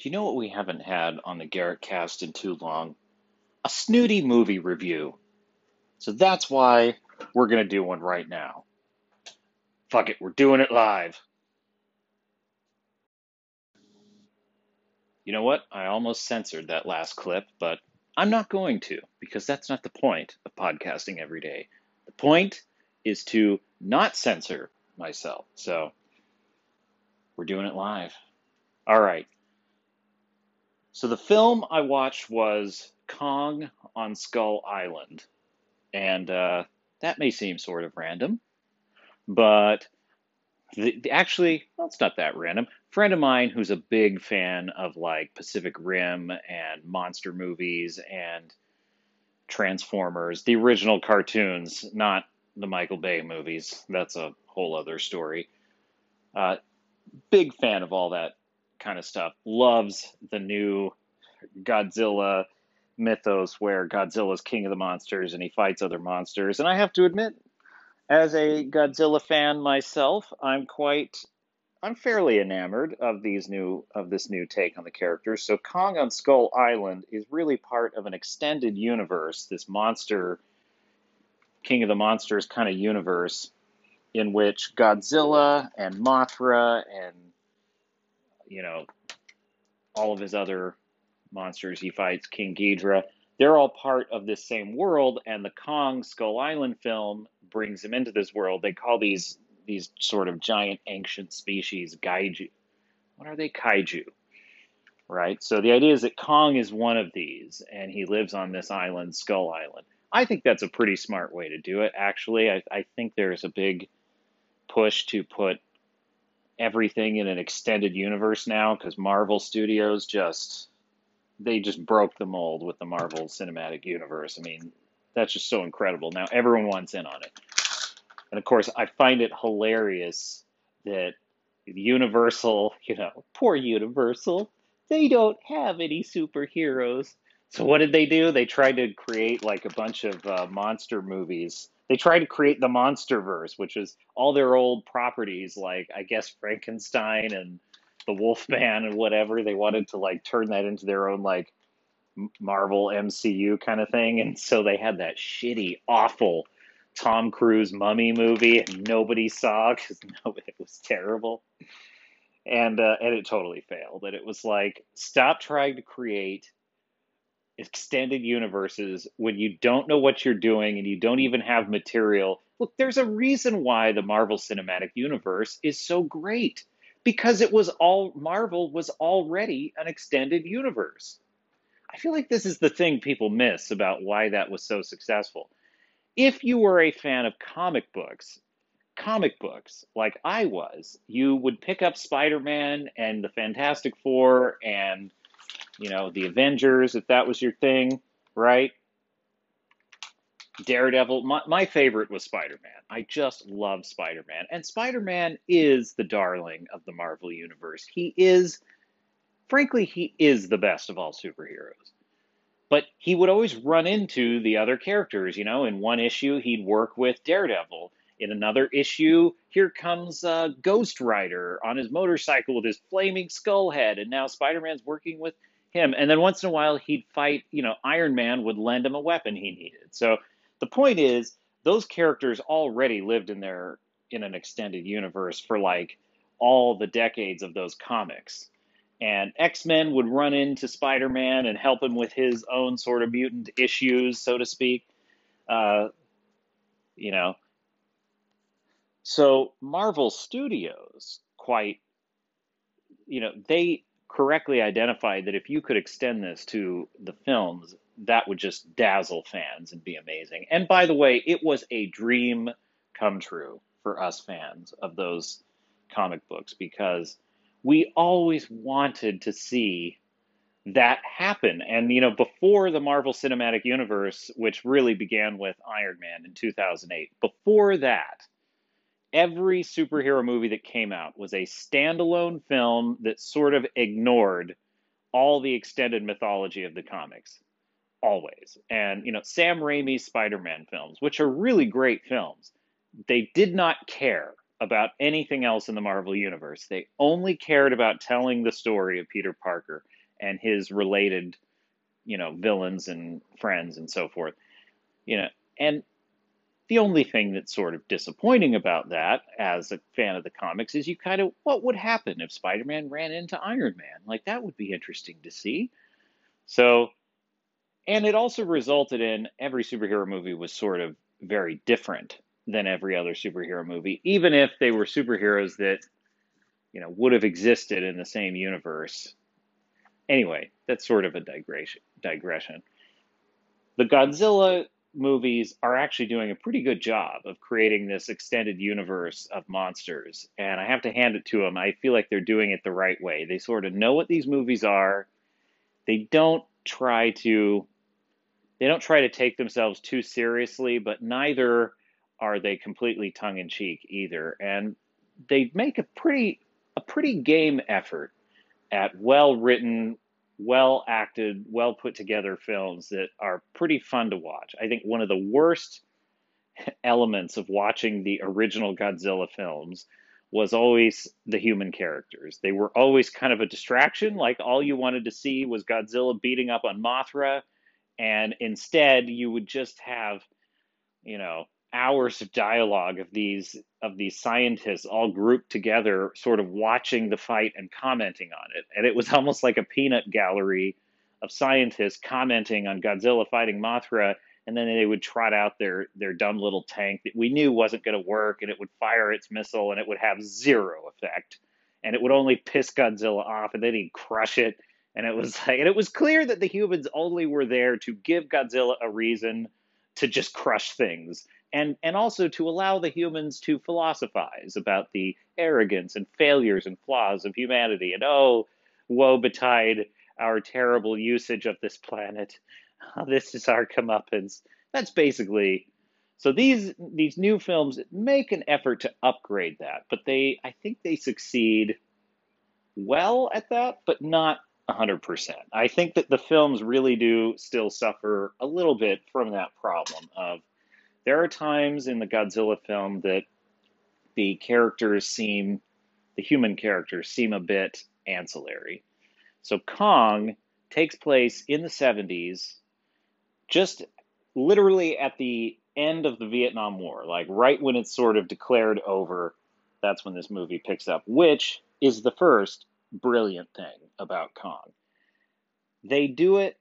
Do you know what we haven't had on the Garrett cast in too long? A snooty movie review. So that's why we're going to do one right now. Fuck it, we're doing it live. You know what? I almost censored that last clip, but I'm not going to because that's not the point of podcasting every day. The point is to not censor myself. So we're doing it live. All right. So the film I watched was Kong on Skull Island. And uh, that may seem sort of random, but the, the, actually, well, it's not that random. A friend of mine who's a big fan of like Pacific Rim and monster movies and Transformers, the original cartoons, not the Michael Bay movies. That's a whole other story. Uh, big fan of all that kind of stuff. Loves the new Godzilla mythos where Godzilla's king of the monsters and he fights other monsters. And I have to admit, as a Godzilla fan myself, I'm quite I'm fairly enamored of these new of this new take on the characters. So Kong on Skull Island is really part of an extended universe, this monster King of the Monsters kind of universe in which Godzilla and Mothra and you know all of his other monsters he fights, King Ghidorah, they're all part of this same world and the Kong Skull Island film brings him into this world. They call these these sort of giant ancient species gaiju. What are they? Kaiju. Right? So the idea is that Kong is one of these and he lives on this island, Skull Island. I think that's a pretty smart way to do it, actually. I, I think there's a big push to put everything in an extended universe now because Marvel Studios just they just broke the mold with the Marvel Cinematic Universe. I mean, that's just so incredible. Now everyone wants in on it. And of course, I find it hilarious that Universal, you know, poor Universal, they don't have any superheroes. So what did they do? They tried to create like a bunch of uh, monster movies. They tried to create the MonsterVerse, which is all their old properties, like I guess Frankenstein and the Wolfman and whatever. They wanted to like turn that into their own like Marvel MCU kind of thing, and so they had that shitty, awful Tom Cruise mummy movie nobody saw because no, it was terrible, and uh, and it totally failed. And it was like stop trying to create extended universes when you don't know what you're doing and you don't even have material. Look, there's a reason why the Marvel Cinematic Universe is so great because it was all Marvel was already an extended universe. I feel like this is the thing people miss about why that was so successful. If you were a fan of comic books, comic books like I was, you would pick up Spider-Man and the Fantastic Four and you know, the Avengers, if that was your thing, right? Daredevil. My, my favorite was Spider Man. I just love Spider Man. And Spider Man is the darling of the Marvel Universe. He is, frankly, he is the best of all superheroes. But he would always run into the other characters. You know, in one issue, he'd work with Daredevil. In another issue, here comes uh, Ghost Rider on his motorcycle with his flaming skull head. And now Spider Man's working with him. And then once in a while, he'd fight, you know, Iron Man would lend him a weapon he needed. So the point is, those characters already lived in their in an extended universe for like all the decades of those comics. And X Men would run into Spider Man and help him with his own sort of mutant issues, so to speak. Uh, you know. So Marvel Studios, quite, you know, they correctly identified that if you could extend this to the films, that would just dazzle fans and be amazing. And by the way, it was a dream come true for us fans of those comic books because we always wanted to see that happen. And, you know, before the Marvel Cinematic Universe, which really began with Iron Man in 2008, before that, every superhero movie that came out was a standalone film that sort of ignored all the extended mythology of the comics always and you know sam raimi's spider-man films which are really great films they did not care about anything else in the Marvel universe. They only cared about telling the story of Peter Parker and his related, you know, villains and friends and so forth. You know, and the only thing that's sort of disappointing about that as a fan of the comics is you kind of what would happen if Spider-Man ran into Iron Man? Like that would be interesting to see. So and it also resulted in every superhero movie was sort of very different than every other superhero movie, even if they were superheroes that, you know, would have existed in the same universe. Anyway, that's sort of a. Digression. The Godzilla movies are actually doing a pretty good job of creating this extended universe of monsters, and I have to hand it to them. I feel like they're doing it the right way. They sort of know what these movies are. They don't try to they don't try to take themselves too seriously, but neither are they completely tongue in cheek either. And they make a pretty a pretty game effort at well written, well acted, well put together films that are pretty fun to watch. I think one of the worst elements of watching the original Godzilla films was always the human characters. They were always kind of a distraction, like all you wanted to see was Godzilla beating up on Mothra, and instead you would just have, you know, hours of dialogue of these of these scientists all grouped together sort of watching the fight and commenting on it. And it was almost like a peanut gallery of scientists commenting on Godzilla fighting Mothra and then they would trot out their their dumb little tank that we knew wasn't going to work and it would fire its missile and it would have zero effect. And it would only piss Godzilla off and then he'd crush it. And it was like and it was clear that the humans only were there to give Godzilla a reason to just crush things and and also to allow the humans to philosophize about the arrogance and failures and flaws of humanity. And oh woe betide our terrible usage of this planet. This is our comeuppance. That's basically so these these new films make an effort to upgrade that but they i think they succeed well at that but not 100% i think that the films really do still suffer a little bit from that problem of there are times in the Godzilla film that the characters seem, the human characters seem a bit ancillary. So Kong takes place in the 70s, just literally at the end of the Vietnam War, like right when it's sort of declared over. That's when this movie picks up, which is the first brilliant thing about Kong. They do it,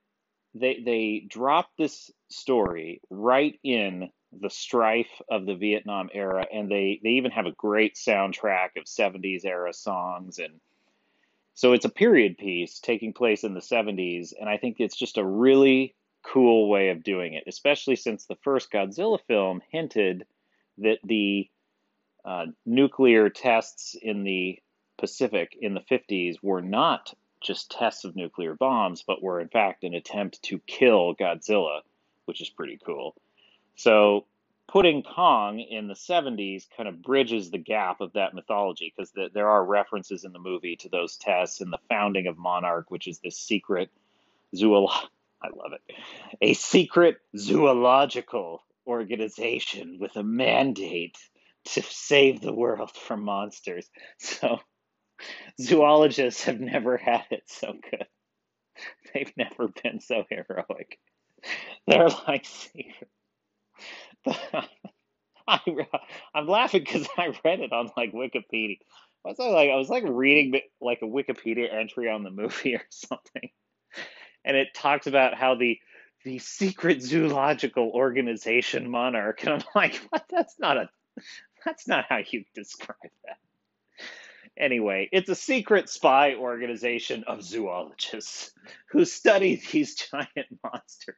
they, they drop this story right in the strife of the Vietnam era, and they they even have a great soundtrack of 70s era songs and so it's a period piece taking place in the 70s and I think it's just a really cool way of doing it, especially since the first Godzilla film hinted that the uh, nuclear tests in the Pacific in the 50s were not just tests of nuclear bombs, but were in fact an attempt to kill Godzilla, which is pretty cool. So putting Kong in the 70s kind of bridges the gap of that mythology because the, there are references in the movie to those tests and the founding of Monarch, which is this secret zool I love it. A secret zoological organization with a mandate to save the world from monsters. So zoologists have never had it so good. They've never been so heroic. They're like secret I, I'm laughing because I read it on like Wikipedia. I was like, I was like reading like a Wikipedia entry on the movie or something, and it talks about how the the secret zoological organization monarch, and I'm like, what? That's not a, that's not how you describe that. Anyway, it's a secret spy organization of zoologists who study these giant monsters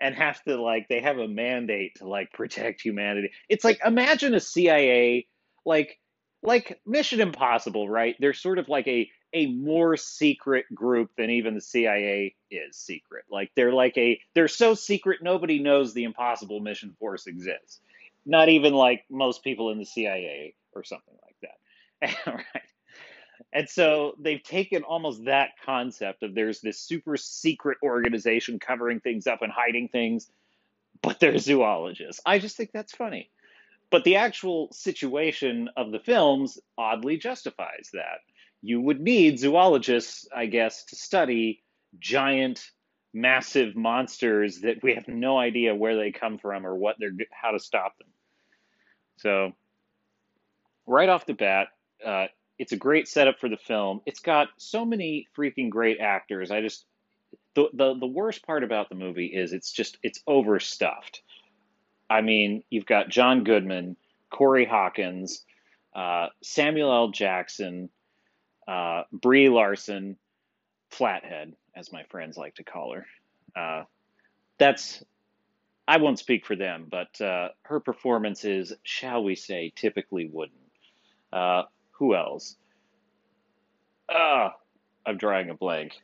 and have to like they have a mandate to like protect humanity. It's like imagine a CIA like like Mission Impossible, right? They're sort of like a a more secret group than even the CIA is secret. Like they're like a they're so secret nobody knows the Impossible Mission Force exists. Not even like most people in the CIA or something like that. right. And so they've taken almost that concept of there's this super secret organization covering things up and hiding things, but they're zoologists. I just think that's funny. but the actual situation of the films oddly justifies that. You would need zoologists, I guess, to study giant, massive monsters that we have no idea where they come from or what they're how to stop them. So, right off the bat, uh, it's a great setup for the film. It's got so many freaking great actors. I just the, the the worst part about the movie is it's just it's overstuffed. I mean, you've got John Goodman, Corey Hawkins, uh, Samuel L. Jackson, uh, Brie Larson, Flathead, as my friends like to call her. Uh, that's I won't speak for them, but uh, her performance is, shall we say, typically wooden. Uh, who else? Ah, I'm drawing a blank.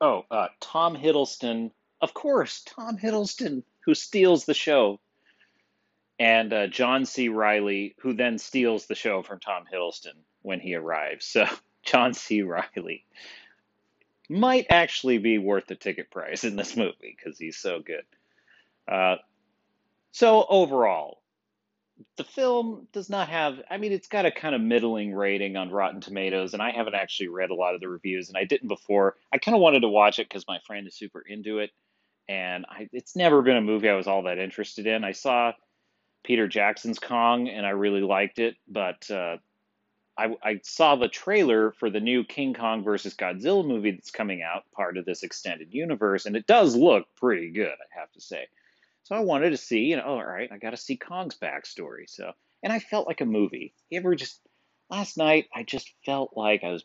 Oh, uh, Tom Hiddleston. Of course, Tom Hiddleston, who steals the show. And uh, John C. Reilly, who then steals the show from Tom Hiddleston when he arrives. So, John C. Reilly might actually be worth the ticket price in this movie because he's so good. Uh, so, overall, the film does not have i mean it's got a kind of middling rating on rotten tomatoes and i haven't actually read a lot of the reviews and i didn't before. I kind of wanted to watch it because my friend is super into it and I, it's never been a movie i was all that interested in. I saw peter jackson's kong and i really liked it but uh, I, I saw the trailer for the new king kong versus godzilla movie that's coming out part of this extended universe and it does look pretty good i have to say so I wanted to see, you know, oh, all right, I got to see Kong's backstory. So, and I felt like a movie. You ever just last night? I just felt like I was.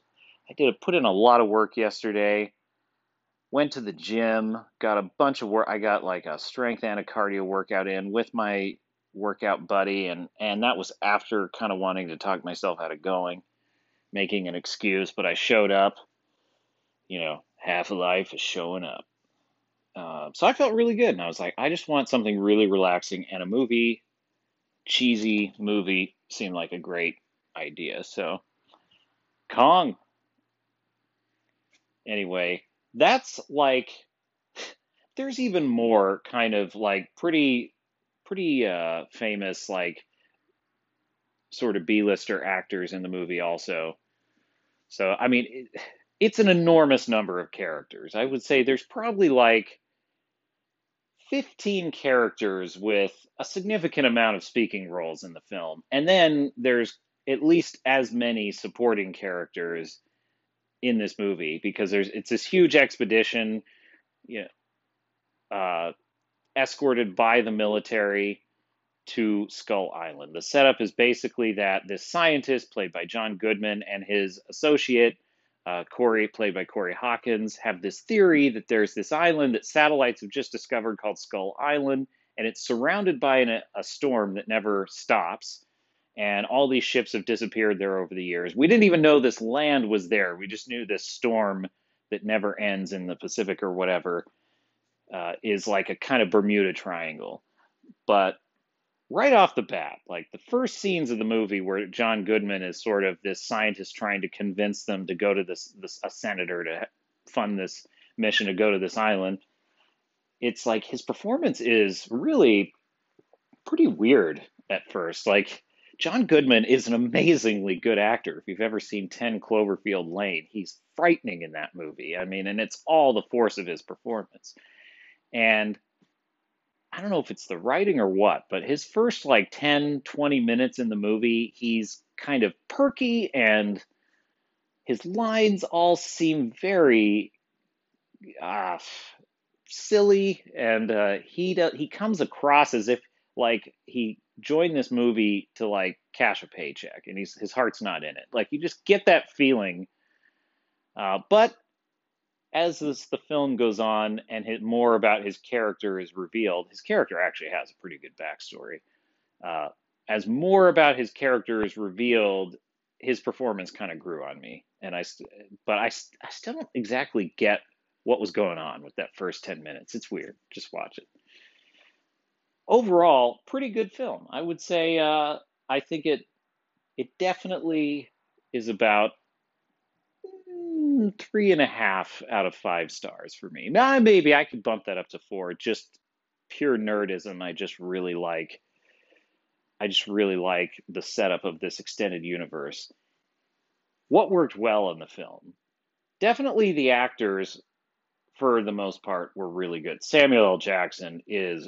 I did put in a lot of work yesterday. Went to the gym, got a bunch of work. I got like a strength and a cardio workout in with my workout buddy, and and that was after kind of wanting to talk myself out of going, making an excuse. But I showed up. You know, half of life is showing up. Uh, so I felt really good, and I was like, I just want something really relaxing, and a movie, cheesy movie, seemed like a great idea. So, Kong. Anyway, that's like, there's even more kind of like pretty, pretty uh, famous like sort of B-lister actors in the movie also. So I mean, it, it's an enormous number of characters. I would say there's probably like 15 characters with a significant amount of speaking roles in the film. And then there's at least as many supporting characters in this movie because there's it's this huge expedition you know, uh, escorted by the military to Skull Island. The setup is basically that this scientist, played by John Goodman, and his associate uh, Corey, played by Corey Hawkins, have this theory that there's this island that satellites have just discovered called Skull Island, and it's surrounded by an, a storm that never stops. And all these ships have disappeared there over the years. We didn't even know this land was there. We just knew this storm that never ends in the Pacific or whatever uh, is like a kind of Bermuda Triangle. But right off the bat, like the first scenes of the movie where John Goodman is sort of this scientist trying to convince them to go to this, this a senator to fund this mission to go to this island. It's like his performance is really pretty weird at first. Like John Goodman is an amazingly good actor. If you've ever seen 10 Cloverfield Lane, he's frightening in that movie. I mean, and it's all the force of his performance. And I don't know if it's the writing or what, but his first like 10, 20 minutes in the movie, he's kind of perky and his lines all seem very uh, silly and uh, he do, he comes across as if like he joined this movie to like cash a paycheck and he's his heart's not in it. Like you just get that feeling. Uh, but as this, the film goes on and hit, more about his character is revealed, his character actually has a pretty good backstory. Uh, as more about his character is revealed, his performance kind of grew on me, and I, but I, I still don't exactly get what was going on with that first ten minutes. It's weird. Just watch it. Overall, pretty good film. I would say. Uh, I think it, it definitely is about three and a half out of five stars for me. Now, maybe I could bump that up to four, just pure nerdism, I just really like. I just really like the setup of this extended universe. What worked well in the film? Definitely the actors, for the most part, were really good. Samuel L. Jackson is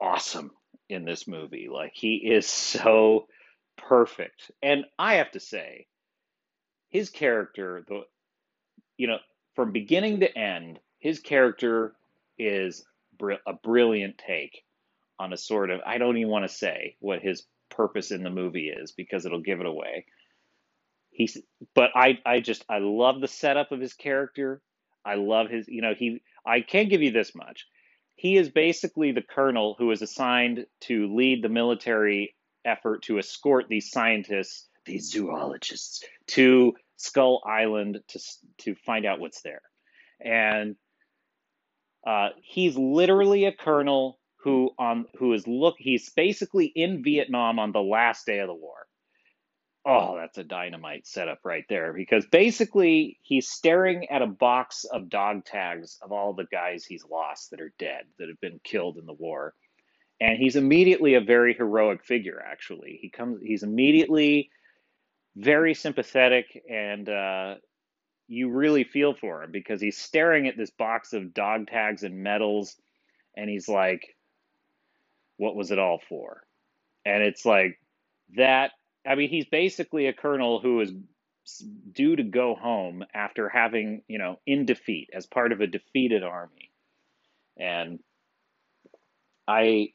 awesome in this movie. Like, he is so perfect. And I have to say, his character, the you know, from beginning to end, his character is a brilliant take on a sort of I don't even want to say what his purpose in the movie is because it'll give it away. He's but I I just I love the setup of his character. I love his you know he I can't give you this much. He is basically the colonel who is assigned to lead the military effort to escort these scientists, these zoologists, to Skull Island to to find out what's there. And uh, he's literally a colonel who on who is look he's basically in Vietnam on the last day of the war. Oh, that's a dynamite setup right there because basically he's staring at a box of dog tags of all the guys he's lost that are dead that have been killed in the war. And he's immediately a very heroic figure actually. He comes he's immediately very sympathetic and uh, you really feel for him because he's staring at this box of dog tags and medals and he's like what was it all for? And it's like that i mean he's basically a colonel who is due to go home after having you know in defeat as part of a defeated army. And i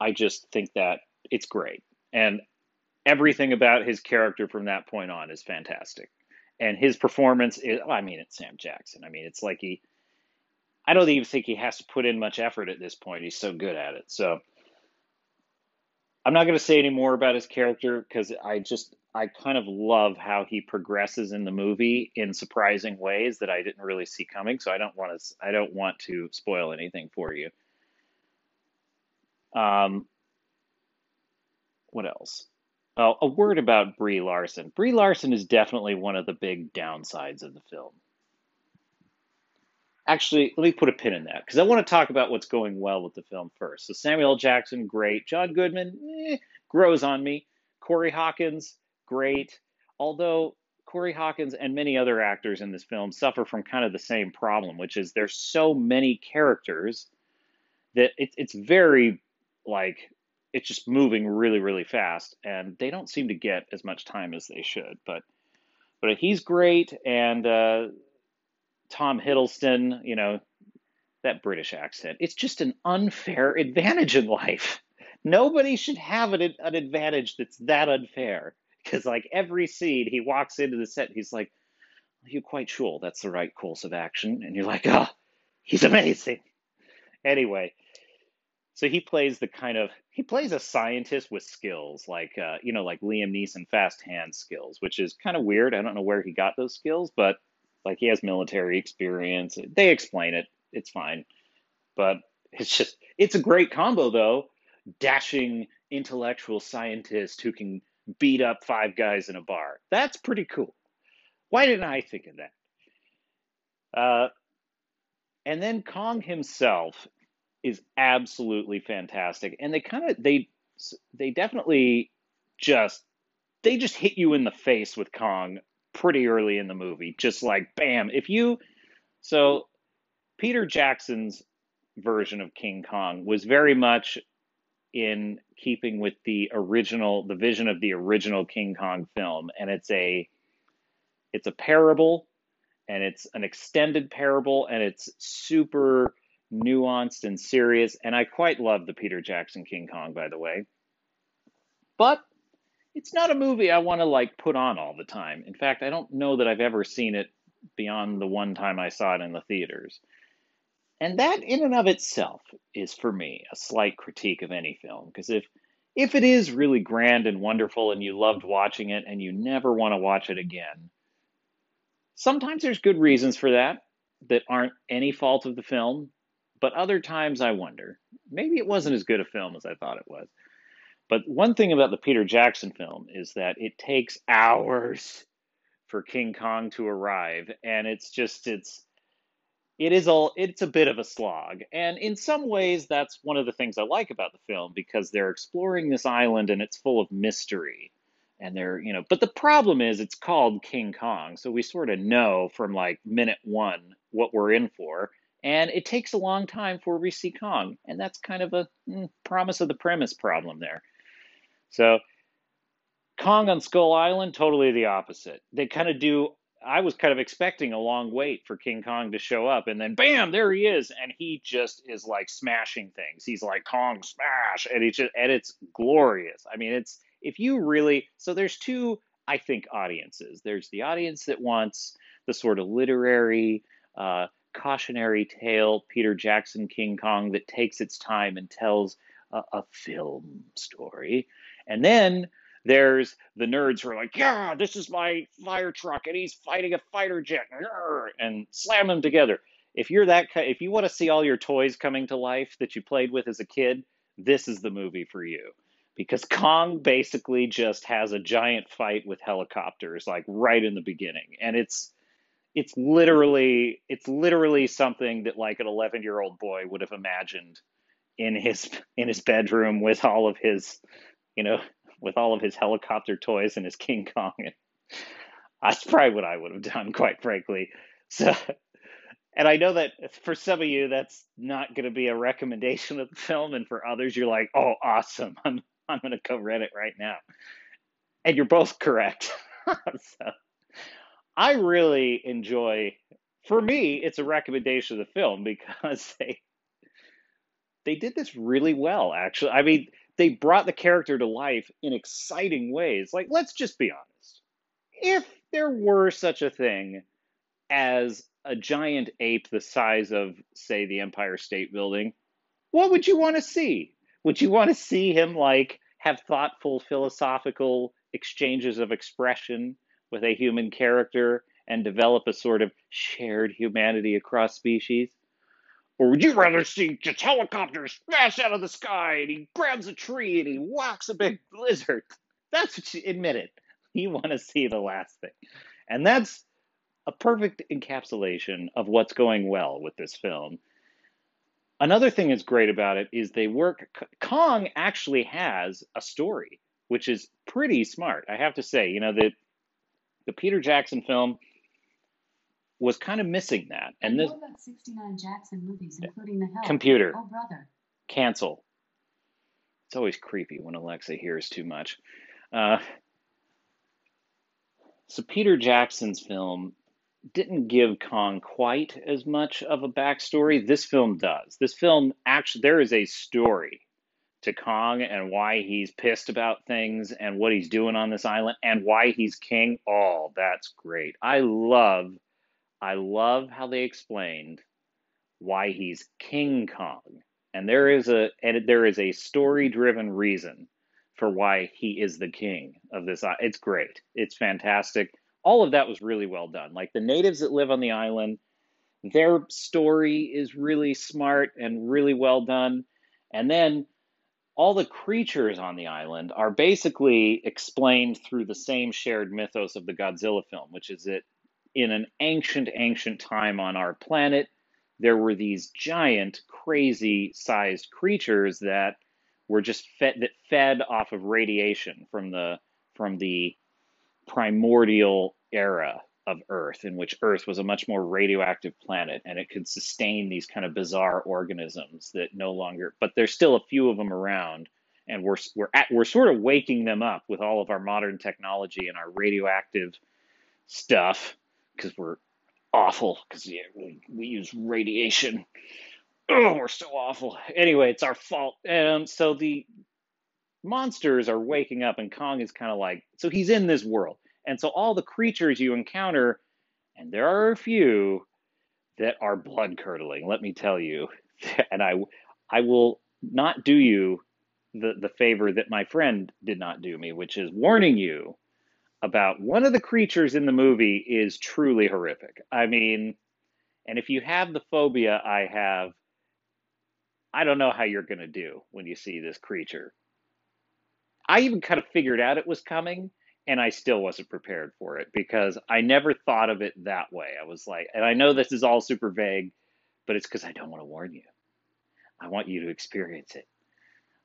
i just think that it's great. And everything about his character from that point on is fantastic. And his performance is, I mean, it's Sam Jackson. I mean, it's like he, I don't even think he has to put in much effort at this point. He's so good at it. So I'm not going to say any more about his character because I just, I kind of love how he progresses in the movie in surprising ways that I didn't really see coming. So I don't want to, I don't want to spoil anything for you. Um, what else? Oh, a word about Brie Larson. Brie Larson is definitely one of the big downsides of the film. Actually, let me put a pin in that because I want to talk about what's going well with the film first. So Samuel L. Jackson, great. John Goodman, eh, grows on me. Corey Hawkins, great. Although Corey Hawkins and many other actors in this film suffer from kind of the same problem, which is there's so many characters that it, it's very like it's just moving really really fast and they don't seem to get as much time as they should but but he's great and uh, tom hiddleston you know that british accent it's just an unfair advantage in life. Nobody should have an, an advantage that's that unfair because like every scene he walks into the set he's like are you quite sure that's the right course of action? And you're like oh he's amazing. Anyway so he plays the kind of he plays a scientist with skills like uh, you know like Liam Neeson fast hand skills, which is kind of weird. I don't know where he got those skills, but like he has military experience. They explain it. It's fine. But it's just it's a great combo though. Dashing intellectual scientist who can beat up five guys in a bar. That's pretty cool. Why didn't I think of that? Uh, and then Kong himself is absolutely fantastic, and they kind of they they definitely just they just hit you in the face with Kong pretty early in the movie, just like bam. If you so Peter Jackson's version of King Kong was very much in keeping with the original the vision of the original King Kong film and it's a it's a parable and it's an extended parable and it's super nuanced and serious. And I quite love the Peter Jackson King Kong, by the way. But it's not a movie I want to like put on all the time. In fact, I don't know that I've ever seen it beyond the one time I saw it in the theaters. And that in and of itself is for me a slight critique of any film because if if it is really grand and wonderful and you loved watching it and you never want to watch it again, sometimes there's good reasons for that that aren't any fault of the film but other times I wonder, maybe it wasn't as good a film as I thought it was. But one thing about the Peter Jackson film is that it takes hours for King Kong to arrive, and it's just it's it is all it's a bit of a slog. And in some ways that's one of the things i like about the film because they're exploring this island and it's full of mystery. And they're you know but the problem is it's called king kong so we sort of know from like minute one what we're in for and it takes a long time for we see kong and that's kind of a mm, promise of the premise problem there so kong on skull island totally the opposite they kind of do I was kind of expecting a long wait for King Kong to show up, and then bam, there he is, and he just is like smashing things. He's like Kong smash, and just and it's glorious. I mean, it's if you really so there's two I think audiences. There's the audience that wants the sort of literary, uh, cautionary tale, Peter Jackson King Kong that takes its time and tells a, a film story, and then there's the nerds who are like, yeah, this is my fire truck, and he's fighting a fighter jet, and slam them together. If you're that, if you want to see all your toys coming to life that you played with as a kid, this is the movie for you. Because Kong basically just has a giant fight with helicopters, like right in the beginning, and it's it's literally it's literally something that like an 11 year old boy would have imagined in his in his bedroom with all of his you know with all of his helicopter toys and his King Kong. That's probably what I would have done, quite frankly. So, and I know that for some of you, that's not going to be a recommendation of the film, and for others, you're like, "Oh, awesome! I'm I'm going to go rent it right now." And you're both correct. so, I really enjoy. For me, it's a recommendation of the film because they they did this really well. Actually, I mean, they brought the character to life in exciting ways. Like, let's just be honest. If there were such a thing as a giant ape the size of, say, the Empire State Building, what would you want to see? Would you want to see him, like, have thoughtful philosophical exchanges of expression with a human character and develop a sort of shared humanity across species? Or would you rather see just helicopters smash out of the sky and he grabs a tree and he whacks a big lizard? That's what you admit it. You want to see the last thing. And that's a perfect encapsulation of what's going well with this film. Another thing that's great about it is they work. Kong actually has a story, which is pretty smart. I have to say, you know, the the Peter Jackson film was kind of missing that. And this 69 Jackson movies, including The Help. Computer. Oh, brother. Cancel. It's always creepy when Alexa hears too much. Uh, so Peter Jackson's film didn't give Kong quite as much of a backstory. This film does. This film actually there is a story to Kong and why he's pissed about things and what he's doing on this island and why he's king. Oh, that's great. I love I love how they explained why he's King Kong. And there is a and there is a story-driven reason for why he is the king of this. It's great. It's fantastic. All of that was really well done. Like the natives that live on the island, their story is really smart and really well done. And then all the creatures on the island are basically explained through the same shared mythos of the Godzilla film, which is that in an ancient, ancient time on our planet, there were these giant, crazy sized creatures that were just fed that fed off of radiation from the from the primordial era of Earth, in which Earth was a much more radioactive planet and it could sustain these kind of bizarre organisms that no longer, but there's still a few of them around. And we're, we're, at, we're sort of waking them up with all of our modern technology and our radioactive stuff because we're awful because yeah, we, we use radiation. Oh, we're so awful. Anyway, it's our fault. And so the monsters are waking up, and Kong is kind of like, so he's in this world. And so all the creatures you encounter, and there are a few that are blood curdling, let me tell you. And I, I will not do you the, the favor that my friend did not do me, which is warning you about one of the creatures in the movie is truly horrific. I mean, and if you have the phobia I have, I don't know how you're going to do when you see this creature. I even kind of figured out it was coming and I still wasn't prepared for it because I never thought of it that way. I was like, and I know this is all super vague but it's because I don't want to warn you. I want you to experience it.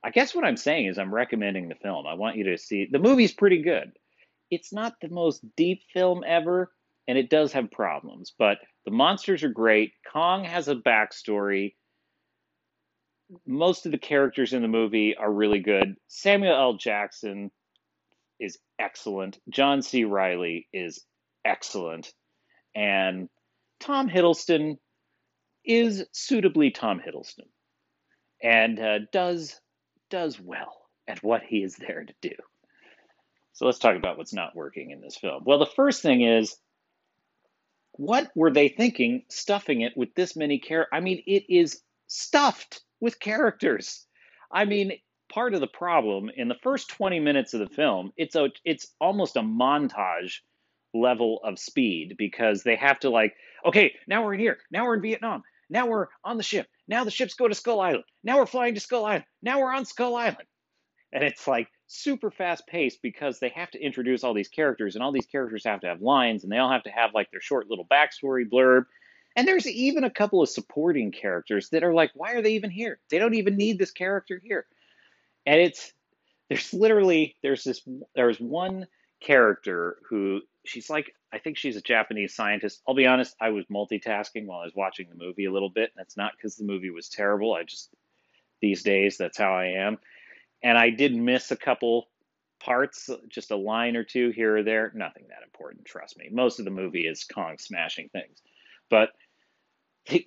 I guess what I'm saying is I'm recommending the film. I want you to see the movie's pretty good. It's not the most deep film ever, and it does have problems, but the monsters are great. Kong has a backstory. Most of the characters in the movie are really good. Samuel L. Jackson is excellent. John C. Reilly is excellent. And Tom Hiddleston is suitably Tom Hiddleston and uh, does does well at what he is there to do. So let's talk about what's not working in this film. Well, the first thing is what were they thinking stuffing it with this many characters? I mean, it is stuffed with characters. I mean, part of the problem in the first 20 minutes of the film, it's a it's almost a montage level of speed because they have to like, okay, now we're in here. Now we're in Vietnam. Now we're on the ship. Now the ships go to Skull Island. Now we're flying to Skull Island. Now we're on Skull Island. And it's like super fast paced because they have to introduce all these characters, and all these characters have to have lines, and they all have to have like their short little backstory blurb. And there's even a couple of supporting characters that are like, why are they even here? They don't even need this character here. And it's there's literally there's this there's one character who she's like I think she's a Japanese scientist. I'll be honest, I was multitasking while I was watching the movie a little bit. And that's not because the movie was terrible. I just these days that's how I am. And I did miss a couple parts, just a line or two here or there. Nothing that important, trust me. Most of the movie is Kong smashing things. But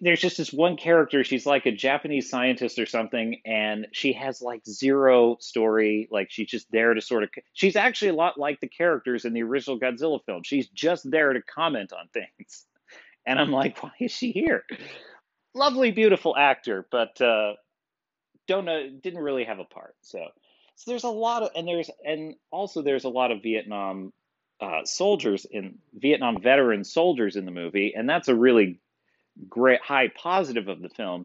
there's just this one character she's like a japanese scientist or something and she has like zero story like she's just there to sort of she's actually a lot like the characters in the original godzilla film. She's just there to comment on things. And i'm like why is she here? Lovely beautiful actor but uh don't know didn't really have a part so. So there's a lot of and there's and also there's a lot of vietnam uh, soldiers in vietnam veteran soldiers in the movie and that's a really great high positive of the film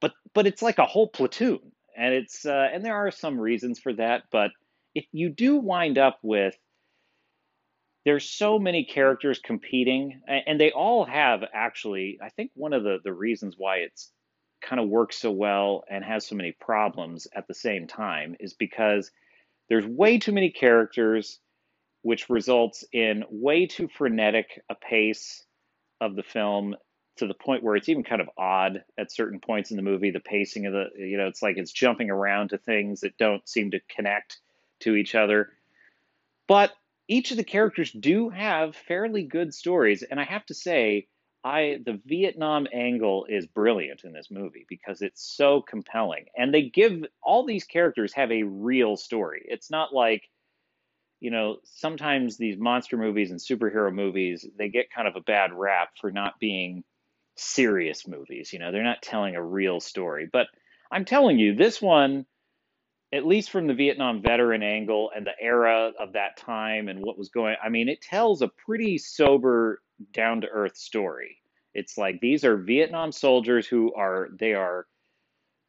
but but it's like a whole platoon. And it's uh, and there are some reasons for that but if you do wind up with there's so many characters competing and they all have actually i think one of the the reasons why it's kind of works so well and has so many problems at the same time is because there's way too many characters which results in way too frenetic a pace of the film to the point where it's even kind of odd at certain points in the movie. The pacing of the, you know, it's like it's jumping around to things that don't seem to connect to each other. But each of the characters do have fairly good stories, and I have to say, I the Vietnam angle is brilliant in this movie because it's so compelling, and they give all these characters have a real story. It's not like you know, sometimes these monster movies and superhero movies, they get kind of a bad rap for not being serious movies. You know, they're not telling a real story. But I'm telling you, this one, at least from the Vietnam veteran angle and the era of that time and what was going, I mean, it tells a pretty sober, down to earth story. It's like these are Vietnam soldiers who are they are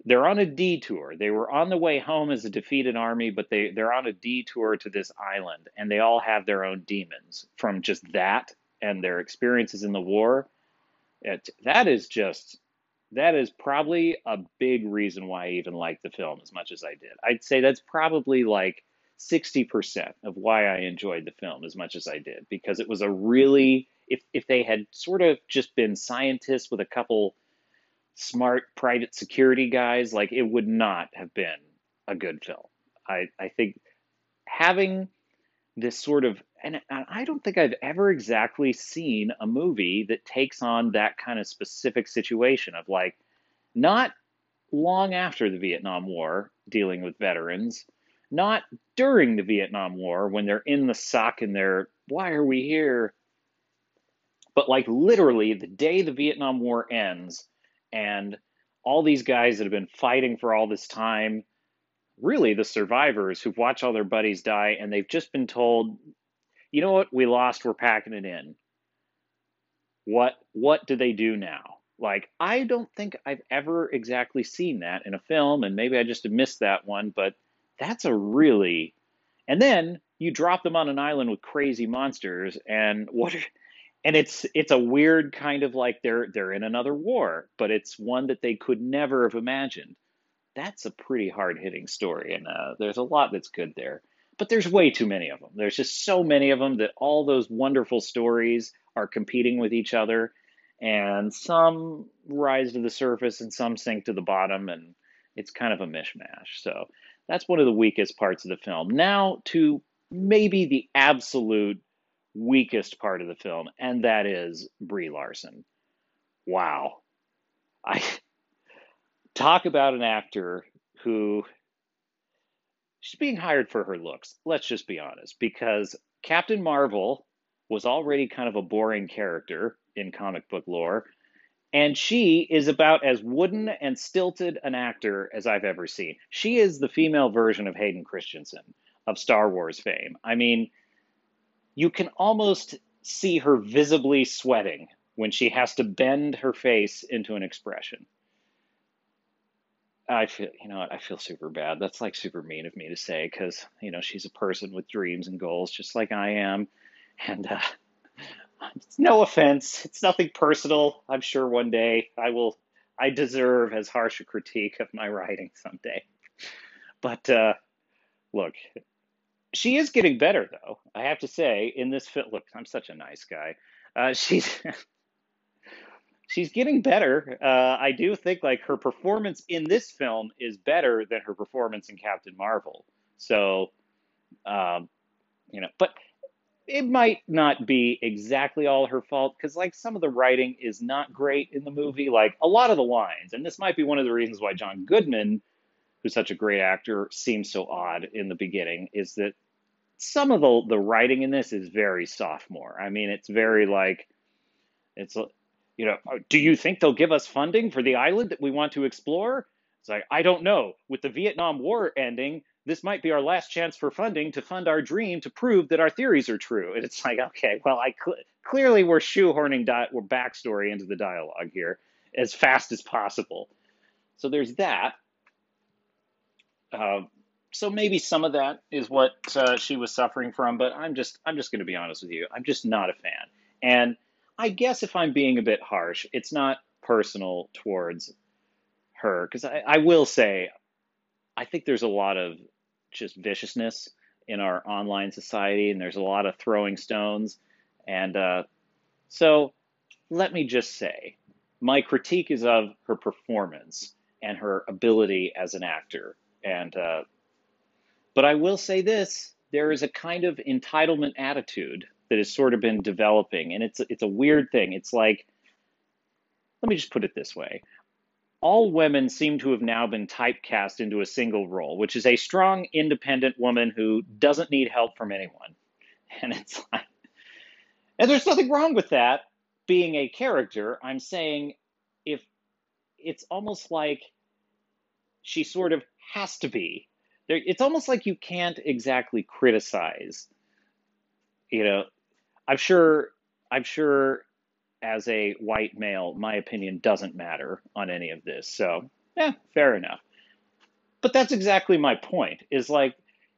they're on a detour. They were on the way home as a defeated army, but they they're on a detour to this island and they all have their own demons from just that and their experiences in the war it, that is just that is probably a big reason why I even liked the film as much as I did. I'd say that's probably like 60% of why I enjoyed the film as much as I did because it was a really if if they had sort of just been scientists with a couple smart private security guys like it would not have been a good film. I I think having this sort of and I don't think I've ever exactly seen a movie that takes on that kind of specific situation of like not long after the Vietnam War dealing with veterans, not during the Vietnam War when they're in the sock and they're why are we here? But like literally the day the Vietnam War ends and all these guys that have been fighting for all this time really the survivors who've watched all their buddies die and they've just been told, you know what, we lost, we're packing it in. What what do they do now? Like I don't think I've ever exactly seen that in a film, and maybe I just missed that one, but that's a really and then you drop them on an island with crazy monsters and what are, and it's it's a weird kind of like they're they're in another war, but it's one that they could never have imagined. That's a pretty hard hitting story, and uh, there's a lot that's good there. But there's way too many of them. There's just so many of them that all those wonderful stories are competing with each other, and some rise to the surface and some sink to the bottom, and it's kind of a mishmash. So that's one of the weakest parts of the film. Now to maybe the absolute weakest part of the film, and that is Brie Larson. Wow. I talk about an actor who she's being hired for her looks. Let's just be honest, because Captain Marvel was already kind of a boring character in comic book lore, and she is about as wooden and stilted an actor as I've ever seen. She is the female version of Hayden Christensen of Star Wars fame. I mean, you can almost see her visibly sweating when she has to bend her face into an expression. I feel, you know, I feel super bad. That's like super mean of me to say because, you know, she's a person with dreams and goals just like I am. And uh, it's no offense. It's nothing personal. I'm sure one day I will, I deserve as harsh a critique of my writing someday. But uh, look, she is getting better, though. I have to say, in this fit, look, I'm such a nice guy. Uh, she's she's getting better. Uh, I do think like her performance in this film is better than her performance in Captain Marvel. So, um, you know, but it might not be exactly all her fault because like some of the writing is not great in the movie. Like a lot of the lines, and this might be one of the reasons why John Goodman who's such a great actor, seems so odd in the beginning is that some of the the writing in this is very sophomore. I mean, it's very like it's you know, do you think they'll give us funding for the island that we want to explore? It's like I don't know. With the Vietnam War ending, this might be our last chance for funding to fund our dream to prove that our theories are true. And it's like, okay, well, I cl- clearly we're shoehorning di- we're backstory into the dialogue here as fast as possible. So there's that. Uh, so maybe some of that is what uh, she was suffering from, but I'm just I'm just going to be honest with you. I'm just not a fan. And I guess if I'm being a bit harsh, it's not personal towards her because I, I will say I think there's a lot of just viciousness in our online society, and there's a lot of throwing stones. And uh, so let me just say, my critique is of her performance and her ability as an actor. And uh, but I will say this: there is a kind of entitlement attitude that has sort of been developing, and it's it's a weird thing. It's like, let me just put it this way: all women seem to have now been typecast into a single role, which is a strong, independent woman who doesn't need help from anyone. And it's like, and there's nothing wrong with that being a character. I'm saying if it's almost like she sort of has to be. It's almost like you can't exactly criticize. You know, I'm sure. I'm sure, as a white male, my opinion doesn't matter on any of this. So, yeah, fair enough. But that's exactly my point. Is like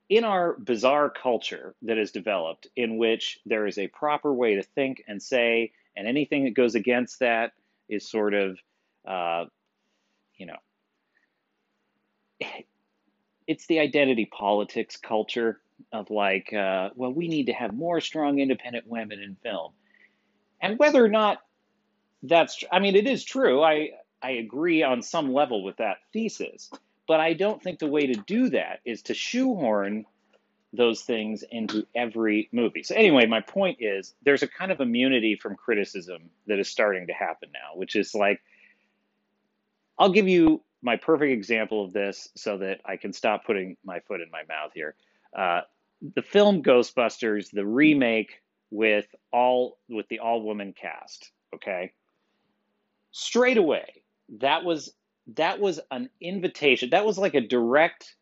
in our bizarre culture that has developed, in which there is a proper way to think and say, and anything that goes against that is sort of, uh, you know, it's the identity politics culture of like, uh, well, we need to have more strong independent women in film. And whether or not that's, I mean, it is true. I, I agree on some level with that thesis, but I don't think the way to do that is to shoehorn those things into every movie. So anyway, my point is there's a kind of immunity from criticism that is starting to happen now, which is like I'll give you my perfect example of this so that I can stop putting my foot in my mouth here. Uh, the film Ghostbusters, the remake with all with the all woman cast. Okay, straight away that was that was an invitation. That was like a direct.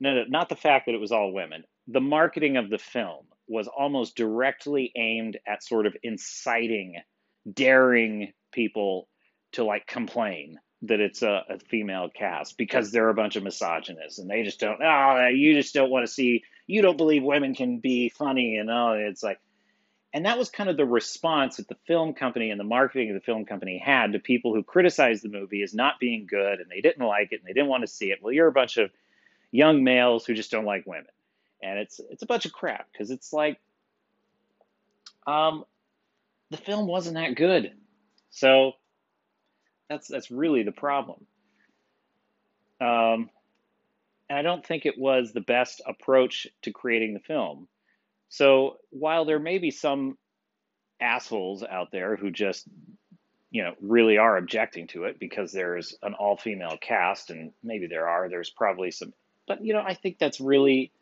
No, no, not the fact that it was all women. The marketing of the film was almost directly aimed at sort of inciting, daring people to like complain that it's a, a, female cast because they're a bunch of misogynists and they just don't oh you just don't want to see you don't believe women can be funny and oh it's like And that was kind of the response that the film company and the marketing of the film company had to people who criticized the movie as not being good and they didn't like it and they didn't want to see it. Well, you're a bunch of young males who just don't like women. And it's it's a bunch of crap because it's like um, the film wasn't that good. So that's that's really the problem. Um, and I don't think it was the best approach to creating the film. So while there may be some assholes out there who just you know really are objecting to it because there's an all-female cast and maybe there are there's probably some but you know I think that's really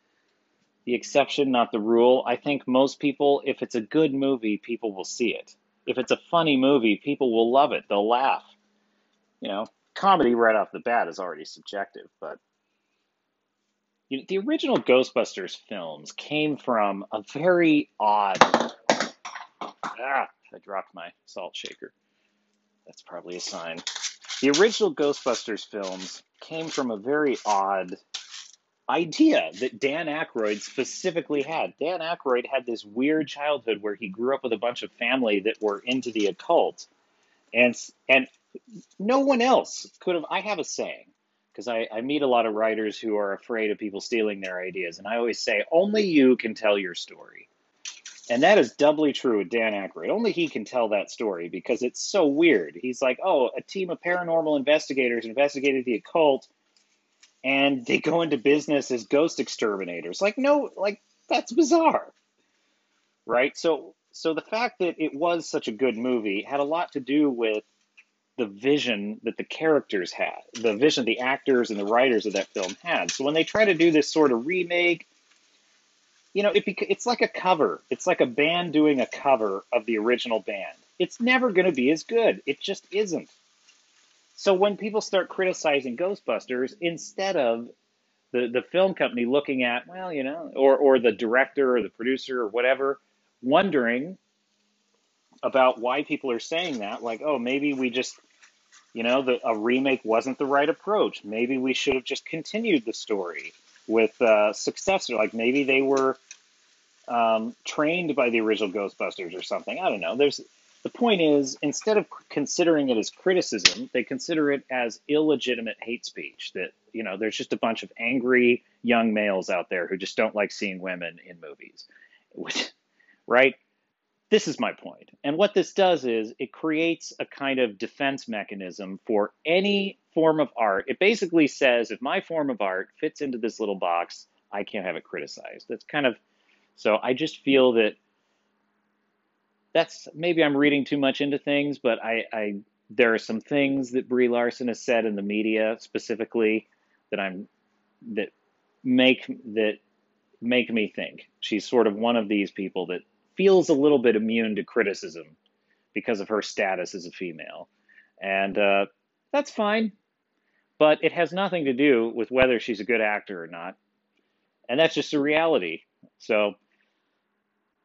the exception not the rule. I think most people if it's a good movie people will see it. If it's a funny movie people will love it. They'll laugh. You know, comedy right off the bat is already subjective, but you know, the original Ghostbusters films came from a very odd. Ah, I dropped my salt shaker. That's probably a sign. The original Ghostbusters films came from a very odd idea that Dan Aykroyd specifically had. Dan Aykroyd had this weird childhood where he grew up with a bunch of family that were into the occult, and and no one else could have. I have a saying because I, I meet a lot of writers who are afraid of people stealing their ideas. And I always say, only you can tell your story. And that is doubly true with Dan Aykroyd. Only he can tell that story because it's so weird. He's like, oh, a team of paranormal investigators investigated the occult and they go into business as ghost exterminators. Like, no, like, that's bizarre. Right? So, so the fact that it was such a good movie had a lot to do with the vision that the characters had, the vision the actors and the writers of that film had. So when they try to do this sort of remake, you know, it it's like a cover. It's like a band doing a cover of the original band. It's never going to be as good. It just isn't. So when people start criticizing Ghostbusters, instead of the, the film company looking at, well, you know, or, or the director or the producer or whatever, wondering about why people are saying that. Like, oh, maybe we just, you know, the, a remake wasn't the right approach. Maybe we should have just continued the story with uh, successor. Like maybe they were um, trained by the original Ghostbusters or something. I don't know. There's the point is instead of considering it as criticism, they consider it as illegitimate hate speech. That you know, there's just a bunch of angry young males out there who just don't like seeing women in movies, right? This is my point. And what this does is it creates a kind of defense mechanism for any form of art. It basically says if my form of art fits into this little box, I can't have it criticized. That's kind of so I just feel that that's maybe I'm reading too much into things, but I, I there are some things that Brie Larson has said in the media specifically that I'm that make that make me think she's sort of one of these people that feels a little bit immune to criticism because of her status as a female. And uh, that's fine, but it has nothing to do with whether she's a good actor or not. And that's just a reality. So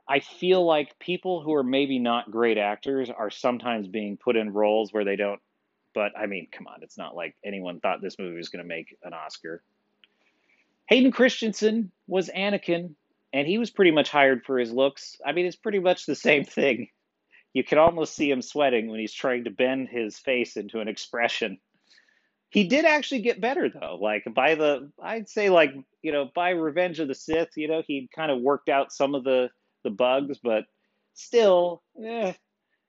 I feel like people who are maybe not great actors are sometimes being put in roles where they don't. But I mean, come on, it's not like anyone thought this movie was going to make an Oscar. Hayden Christensen was Anakin and he was pretty much hired for his looks. I mean, it's pretty much the same thing. You can almost see him sweating when he's trying to bend his face into an expression. He did actually get better though. Like by the, I'd say like you know by Revenge of the Sith, you know he'd kind of worked out some of the the bugs, but still, eh.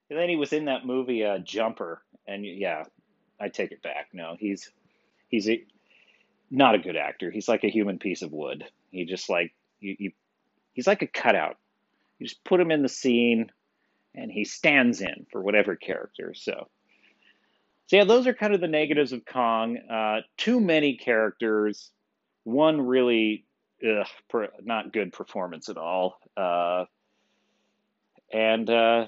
And then he was in that movie uh, Jumper, and yeah, I take it back. No, he's he's a, not a good actor. He's like a human piece of wood. He just like you, you he's like a cutout. You just put him in the scene, and he stands in for whatever character. So, so yeah, those are kind of the negatives of Kong. Uh, too many characters. One really ugh, per, not good performance at all. Uh, and uh,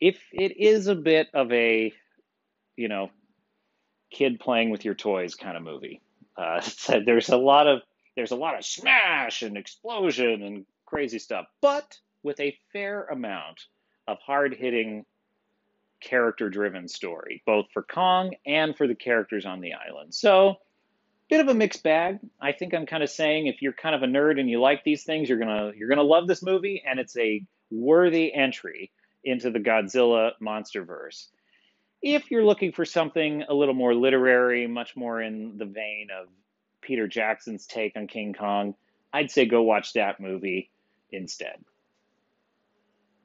if it is a bit of a, you know, kid playing with your toys kind of movie, uh, there's a lot of there's a lot of smash and explosion and crazy stuff, but with a fair amount of hard hitting character driven story, both for Kong and for the characters on the island. So, bit of a mixed bag. I think I'm kind of saying if you're kind of a nerd and you like these things, you're gonna you're gonna love this movie, and it's a worthy entry into the Godzilla monsterverse. If you're looking for something a little more literary, much more in the vein of Peter Jackson's take on King Kong, I'd say go watch that movie instead.